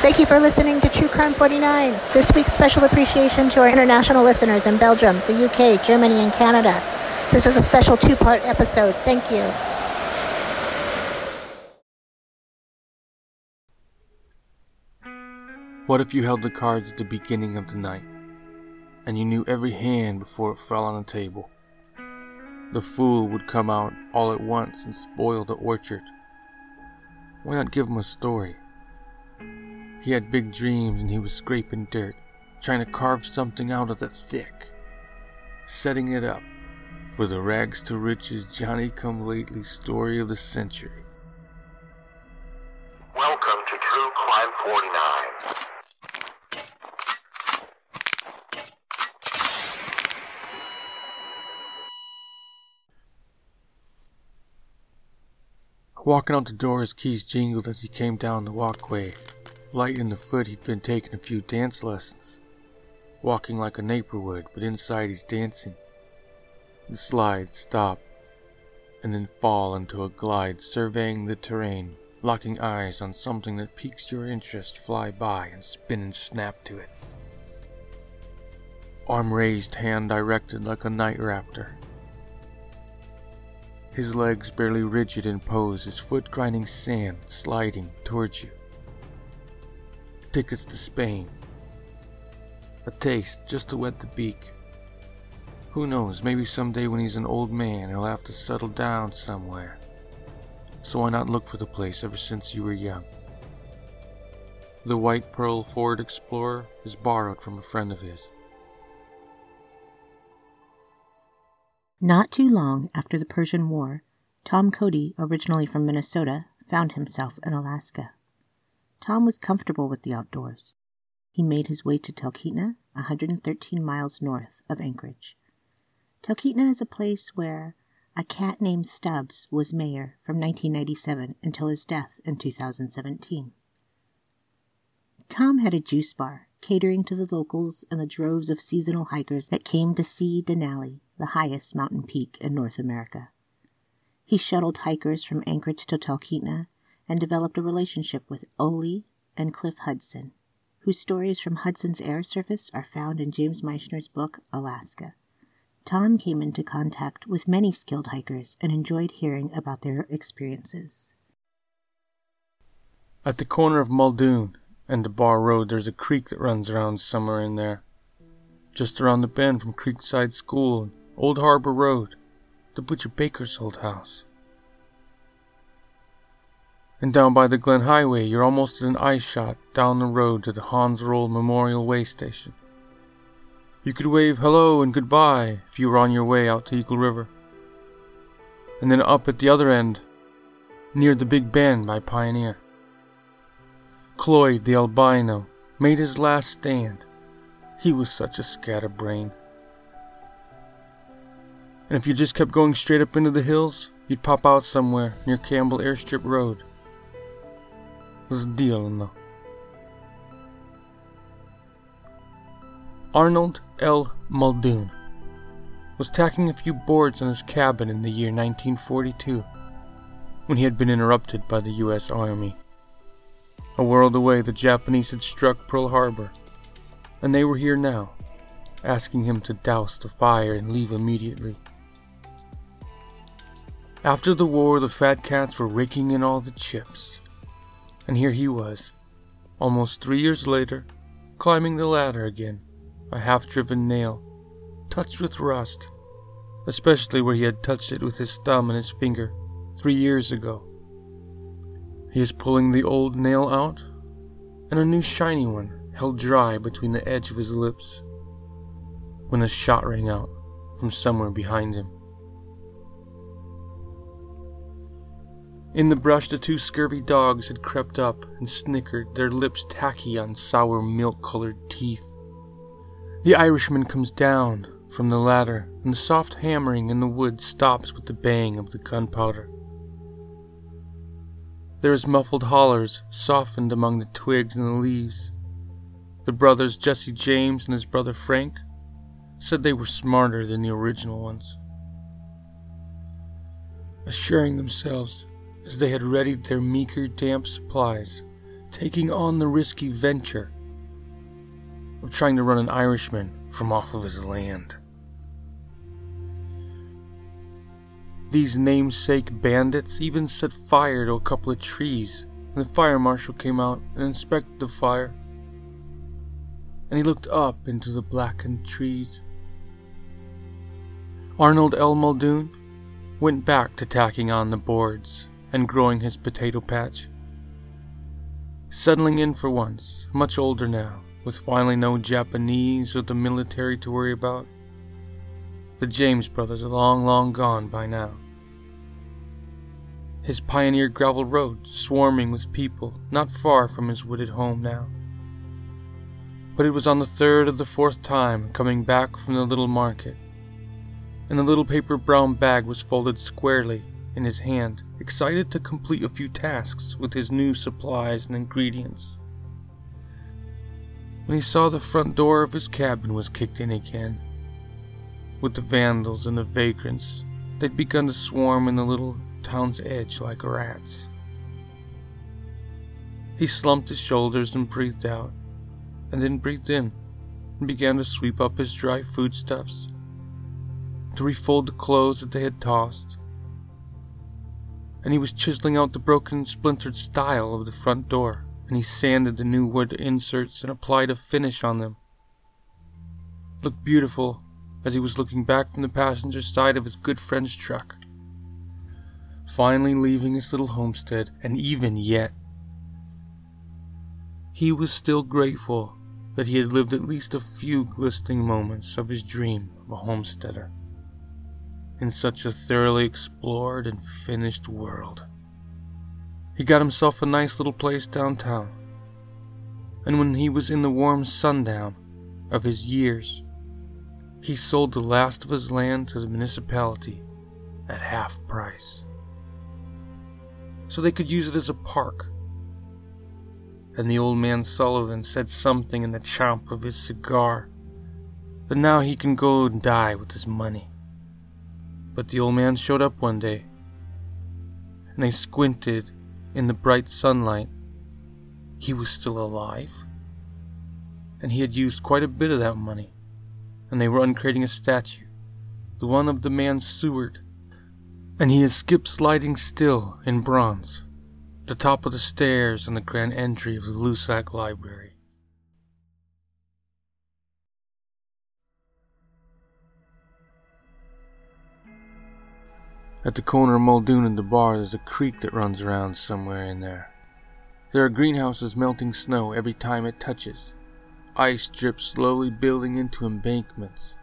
Thank you for listening to True Crime 49. This week's special appreciation to our international listeners in Belgium, the UK, Germany, and Canada. This is a special two part episode. Thank you. What if you held the cards at the beginning of the night, and you knew every hand before it fell on the table? The fool would come out all at once and spoil the orchard. Why not give him a story? He had big dreams and he was scraping dirt, trying to carve something out of the thick, setting it up for the rags to riches Johnny come lately story of the century. Welcome to True Crime 49. Walking out the door, his keys jingled as he came down the walkway. Light in the foot, he'd been taking a few dance lessons. Walking like a neighbor would, but inside he's dancing. The slide, stop, and then fall into a glide, surveying the terrain, locking eyes on something that piques your interest, fly by and spin and snap to it. Arm raised, hand directed like a night raptor. His legs barely rigid in pose, his foot grinding sand, sliding towards you. Tickets to Spain. A taste just to wet the beak. Who knows, maybe someday when he's an old man, he'll have to settle down somewhere. So why not look for the place ever since you were young? The white pearl Ford Explorer is borrowed from a friend of his. Not too long after the Persian War, Tom Cody, originally from Minnesota, found himself in Alaska. Tom was comfortable with the outdoors. He made his way to Talkeetna, 113 miles north of Anchorage. Talkeetna is a place where a cat named Stubbs was mayor from 1997 until his death in 2017. Tom had a juice bar, catering to the locals and the droves of seasonal hikers that came to see Denali, the highest mountain peak in North America. He shuttled hikers from Anchorage to Talkeetna and developed a relationship with Ole and Cliff Hudson, whose stories from Hudson's air service are found in James Michener's book Alaska. Tom came into contact with many skilled hikers and enjoyed hearing about their experiences. At the corner of Muldoon and DeBarr Road, there's a creek that runs around somewhere in there. Just around the bend from Creekside School Old Harbor Road, the Butcher Baker's old house. And down by the Glenn Highway, you're almost at an eye shot down the road to the Hans Roll Memorial Way Station. You could wave hello and goodbye if you were on your way out to Eagle River. And then up at the other end, near the Big Bend by Pioneer. Cloyd the albino made his last stand. He was such a scatterbrain. And if you just kept going straight up into the hills, you'd pop out somewhere near Campbell Airstrip Road Сделано. Arnold L. Muldoon was tacking a few boards on his cabin in the year 1942 when he had been interrupted by the U.S. Army. A world away, the Japanese had struck Pearl Harbor, and they were here now, asking him to douse the fire and leave immediately. After the war, the fat cats were raking in all the chips. And here he was, almost three years later, climbing the ladder again, a half driven nail, touched with rust, especially where he had touched it with his thumb and his finger three years ago. He is pulling the old nail out, and a new shiny one held dry between the edge of his lips, when a shot rang out from somewhere behind him. In the brush, the two scurvy dogs had crept up and snickered, their lips tacky on sour milk colored teeth. The Irishman comes down from the ladder, and the soft hammering in the wood stops with the bang of the gunpowder. There is muffled hollers softened among the twigs and the leaves. The brothers Jesse James and his brother Frank said they were smarter than the original ones. Assuring themselves as they had readied their meager, damp supplies, taking on the risky venture of trying to run an Irishman from off of his land. These namesake bandits even set fire to a couple of trees, and the fire marshal came out and inspected the fire. And he looked up into the blackened trees. Arnold L. Muldoon went back to tacking on the boards and growing his potato patch. Settling in for once, much older now, with finally no Japanese or the military to worry about. The James brothers are long, long gone by now. His pioneer gravel road swarming with people not far from his wooded home now. But it was on the third or the fourth time coming back from the little market, and the little paper brown bag was folded squarely in his hand, excited to complete a few tasks with his new supplies and ingredients. When he saw the front door of his cabin was kicked in again, with the vandals and the vagrants, they'd begun to swarm in the little town's edge like rats. He slumped his shoulders and breathed out, and then breathed in, and began to sweep up his dry foodstuffs, to refold the clothes that they had tossed, and he was chiseling out the broken splintered stile of the front door, and he sanded the new wood inserts and applied a finish on them. It looked beautiful as he was looking back from the passenger side of his good friend's truck. Finally leaving his little homestead, and even yet, he was still grateful that he had lived at least a few glistening moments of his dream of a homesteader in such a thoroughly explored and finished world. He got himself a nice little place downtown, and when he was in the warm sundown of his years, he sold the last of his land to the municipality at half price. So they could use it as a park. And the old man Sullivan said something in the chomp of his cigar that now he can go and die with his money. But the old man showed up one day, and they squinted in the bright sunlight. He was still alive, and he had used quite a bit of that money, and they were uncrating a statue, the one of the man Seward, and he is skip sliding still in bronze, the top of the stairs in the grand entry of the Loussac Library. At the corner of Muldoon and the bar, there's a creek that runs around somewhere in there. There are greenhouses melting snow every time it touches. Ice drips slowly building into embankments.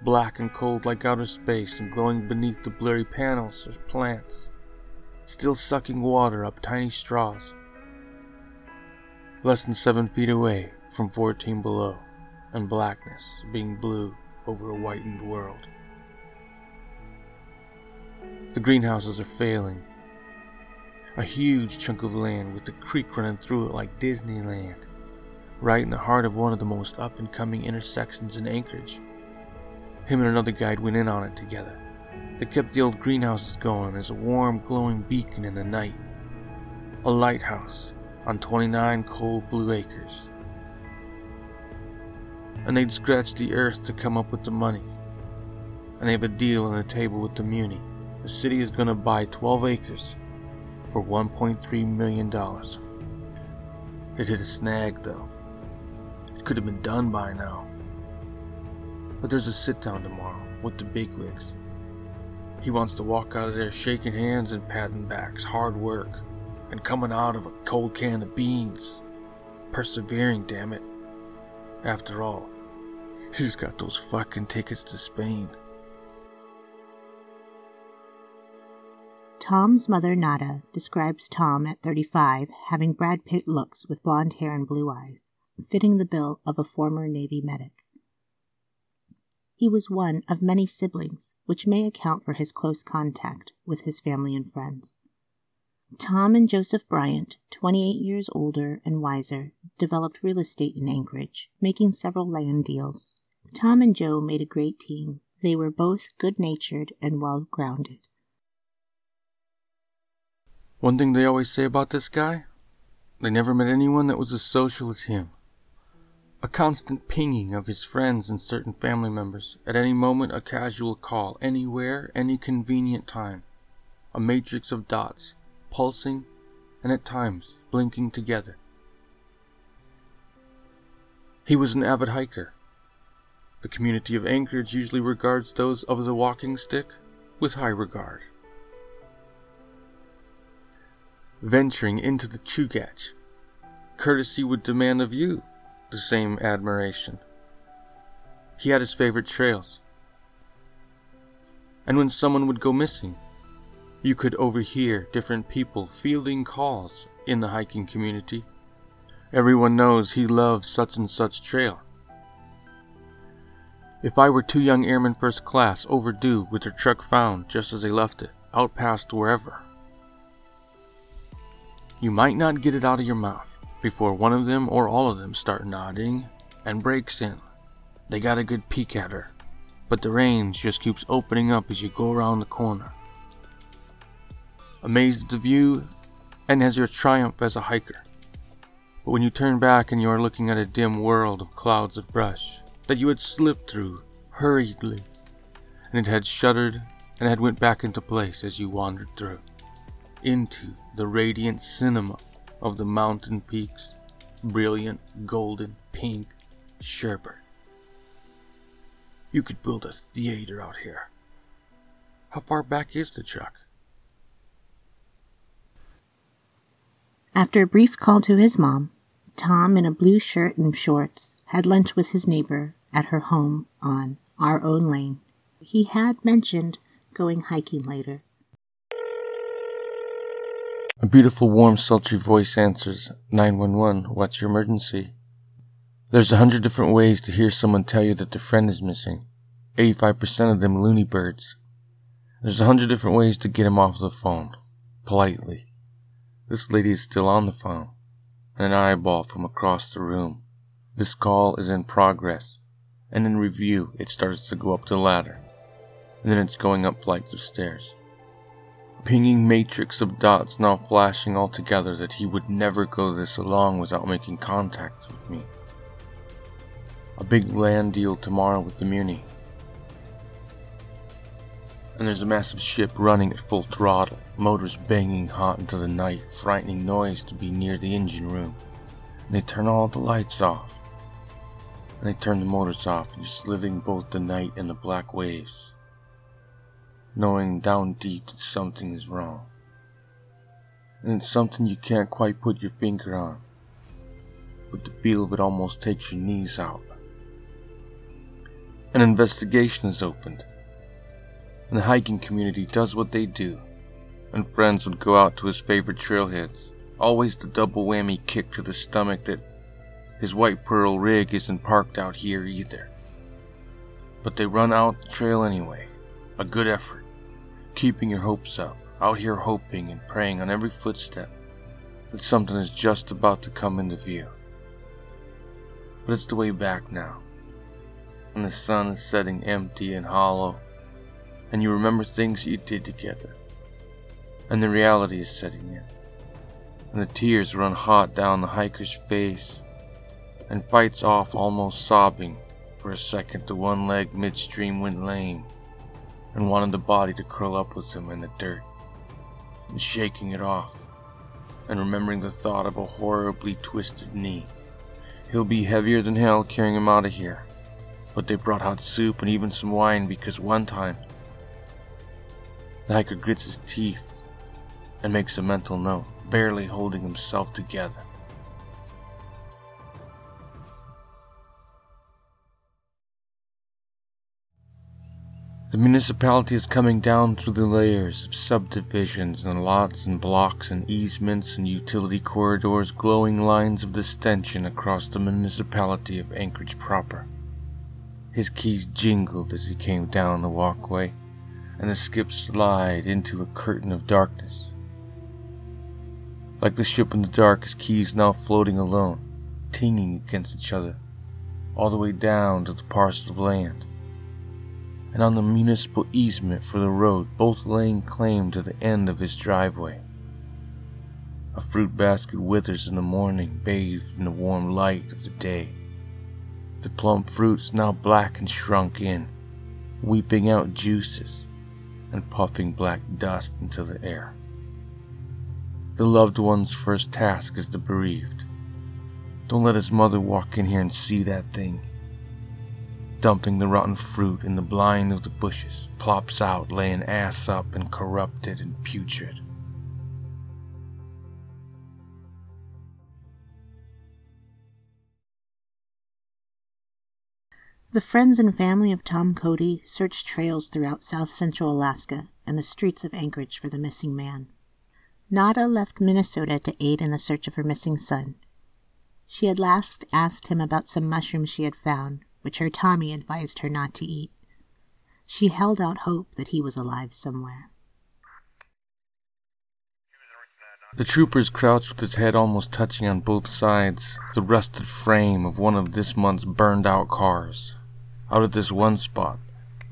Black and cold like outer space, and glowing beneath the blurry panels are plants, still sucking water up tiny straws. Less than seven feet away from 14 below, and blackness being blue over a whitened world. The greenhouses are failing. A huge chunk of land with the creek running through it like Disneyland, right in the heart of one of the most up and coming intersections in Anchorage. Him and another guide went in on it together. They kept the old greenhouses going as a warm, glowing beacon in the night. A lighthouse on 29 cold blue acres. And they'd scratch the earth to come up with the money. And they have a deal on the table with the Muni the city is going to buy 12 acres for $1.3 million. It hit a snag, though. It could have been done by now. But there's a sit down tomorrow with the bigwigs. He wants to walk out of there shaking hands and patting backs, hard work, and coming out of a cold can of beans. Persevering, damn it. After all, he's got those fucking tickets to Spain. Tom's mother, Nada, describes Tom at 35 having Brad Pitt looks with blonde hair and blue eyes, fitting the bill of a former Navy medic. He was one of many siblings, which may account for his close contact with his family and friends. Tom and Joseph Bryant, 28 years older and wiser, developed real estate in Anchorage, making several land deals. Tom and Joe made a great team. They were both good natured and well grounded. One thing they always say about this guy they never met anyone that was as social as him. A constant pinging of his friends and certain family members, at any moment a casual call, anywhere, any convenient time. A matrix of dots, pulsing and at times blinking together. He was an avid hiker. The community of Anchorage usually regards those of the walking stick with high regard. Venturing into the Chugach, courtesy would demand of you the same admiration. He had his favorite trails. And when someone would go missing, you could overhear different people fielding calls in the hiking community. Everyone knows he loves such and such trail. If I were two young airmen first class overdue with their truck found just as they left it, out past wherever, you might not get it out of your mouth before one of them or all of them start nodding and breaks in. They got a good peek at her, but the range just keeps opening up as you go around the corner. Amazed at the view and as your triumph as a hiker. But when you turn back and you are looking at a dim world of clouds of brush that you had slipped through hurriedly, and it had shuddered and had went back into place as you wandered through, into the radiant cinema of the mountain peaks, brilliant golden pink sherbet. You could build a theater out here. How far back is the truck? After a brief call to his mom, Tom, in a blue shirt and shorts, had lunch with his neighbor at her home on our own lane. He had mentioned going hiking later. A beautiful, warm, sultry voice answers 911. What's your emergency? There's a hundred different ways to hear someone tell you that their friend is missing. 85% of them loony birds. There's a hundred different ways to get him off the phone. Politely. This lady is still on the phone. An eyeball from across the room. This call is in progress. And in review, it starts to go up the ladder. And then it's going up flights of stairs. Pinging matrix of dots now flashing all together that he would never go this long without making contact with me. A big land deal tomorrow with the Muni and there's a massive ship running at full throttle, motors banging hot into the night, frightening noise to be near the engine room. And they turn all the lights off. And they turn the motors off, just living both the night and the black waves. Knowing down deep that something is wrong. And it's something you can't quite put your finger on. But the feel of it almost takes your knees out. An investigation is opened and the hiking community does what they do. And friends would go out to his favorite trailheads. Always the double whammy kick to the stomach that his white pearl rig isn't parked out here either. But they run out the trail anyway. A good effort. Keeping your hopes up. Out here hoping and praying on every footstep that something is just about to come into view. But it's the way back now. And the sun is setting empty and hollow and you remember things you did together. And the reality is setting in. And the tears run hot down the hiker's face, and fights off almost sobbing. For a second, the one leg midstream went lame, and wanted the body to curl up with him in the dirt, and shaking it off, and remembering the thought of a horribly twisted knee. He'll be heavier than hell carrying him out of here. But they brought hot soup and even some wine because one time the hiker grits his teeth and makes a mental note, barely holding himself together. The municipality is coming down through the layers of subdivisions and lots and blocks and easements and utility corridors, glowing lines of distension across the municipality of Anchorage proper. His keys jingled as he came down the walkway and the skip slid into a curtain of darkness. Like the ship in the dark, his keys now floating alone, tinging against each other, all the way down to the parcel of land. And on the municipal easement for the road, both laying claim to the end of his driveway. A fruit basket withers in the morning, bathed in the warm light of the day. The plump fruits now black and shrunk in, weeping out juices and puffing black dust into the air. The loved one's first task is the bereaved. Don't let his mother walk in here and see that thing. Dumping the rotten fruit in the blind of the bushes, plops out, laying ass up and corrupted and putrid. The friends and family of Tom Cody searched trails throughout south central Alaska and the streets of Anchorage for the missing man. Nada left Minnesota to aid in the search of her missing son. She had last asked him about some mushrooms she had found, which her Tommy advised her not to eat. She held out hope that he was alive somewhere. The troopers crouched with his head almost touching on both sides the rusted frame of one of this month's burned out cars. Out at this one spot,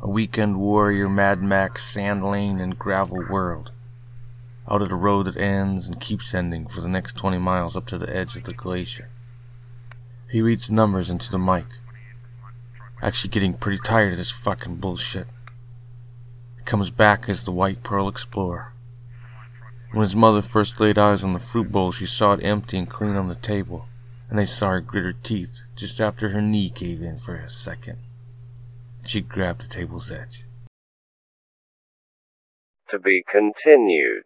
a weekend warrior Mad Max sand lane and gravel world. Out at a road that ends and keeps ending for the next 20 miles up to the edge of the glacier. He reads numbers into the mic. Actually getting pretty tired of this fucking bullshit. He comes back as the White Pearl Explorer. When his mother first laid eyes on the fruit bowl, she saw it empty and clean on the table, and they saw her grit her teeth just after her knee gave in for a second. She grabbed the table's edge. To be continued.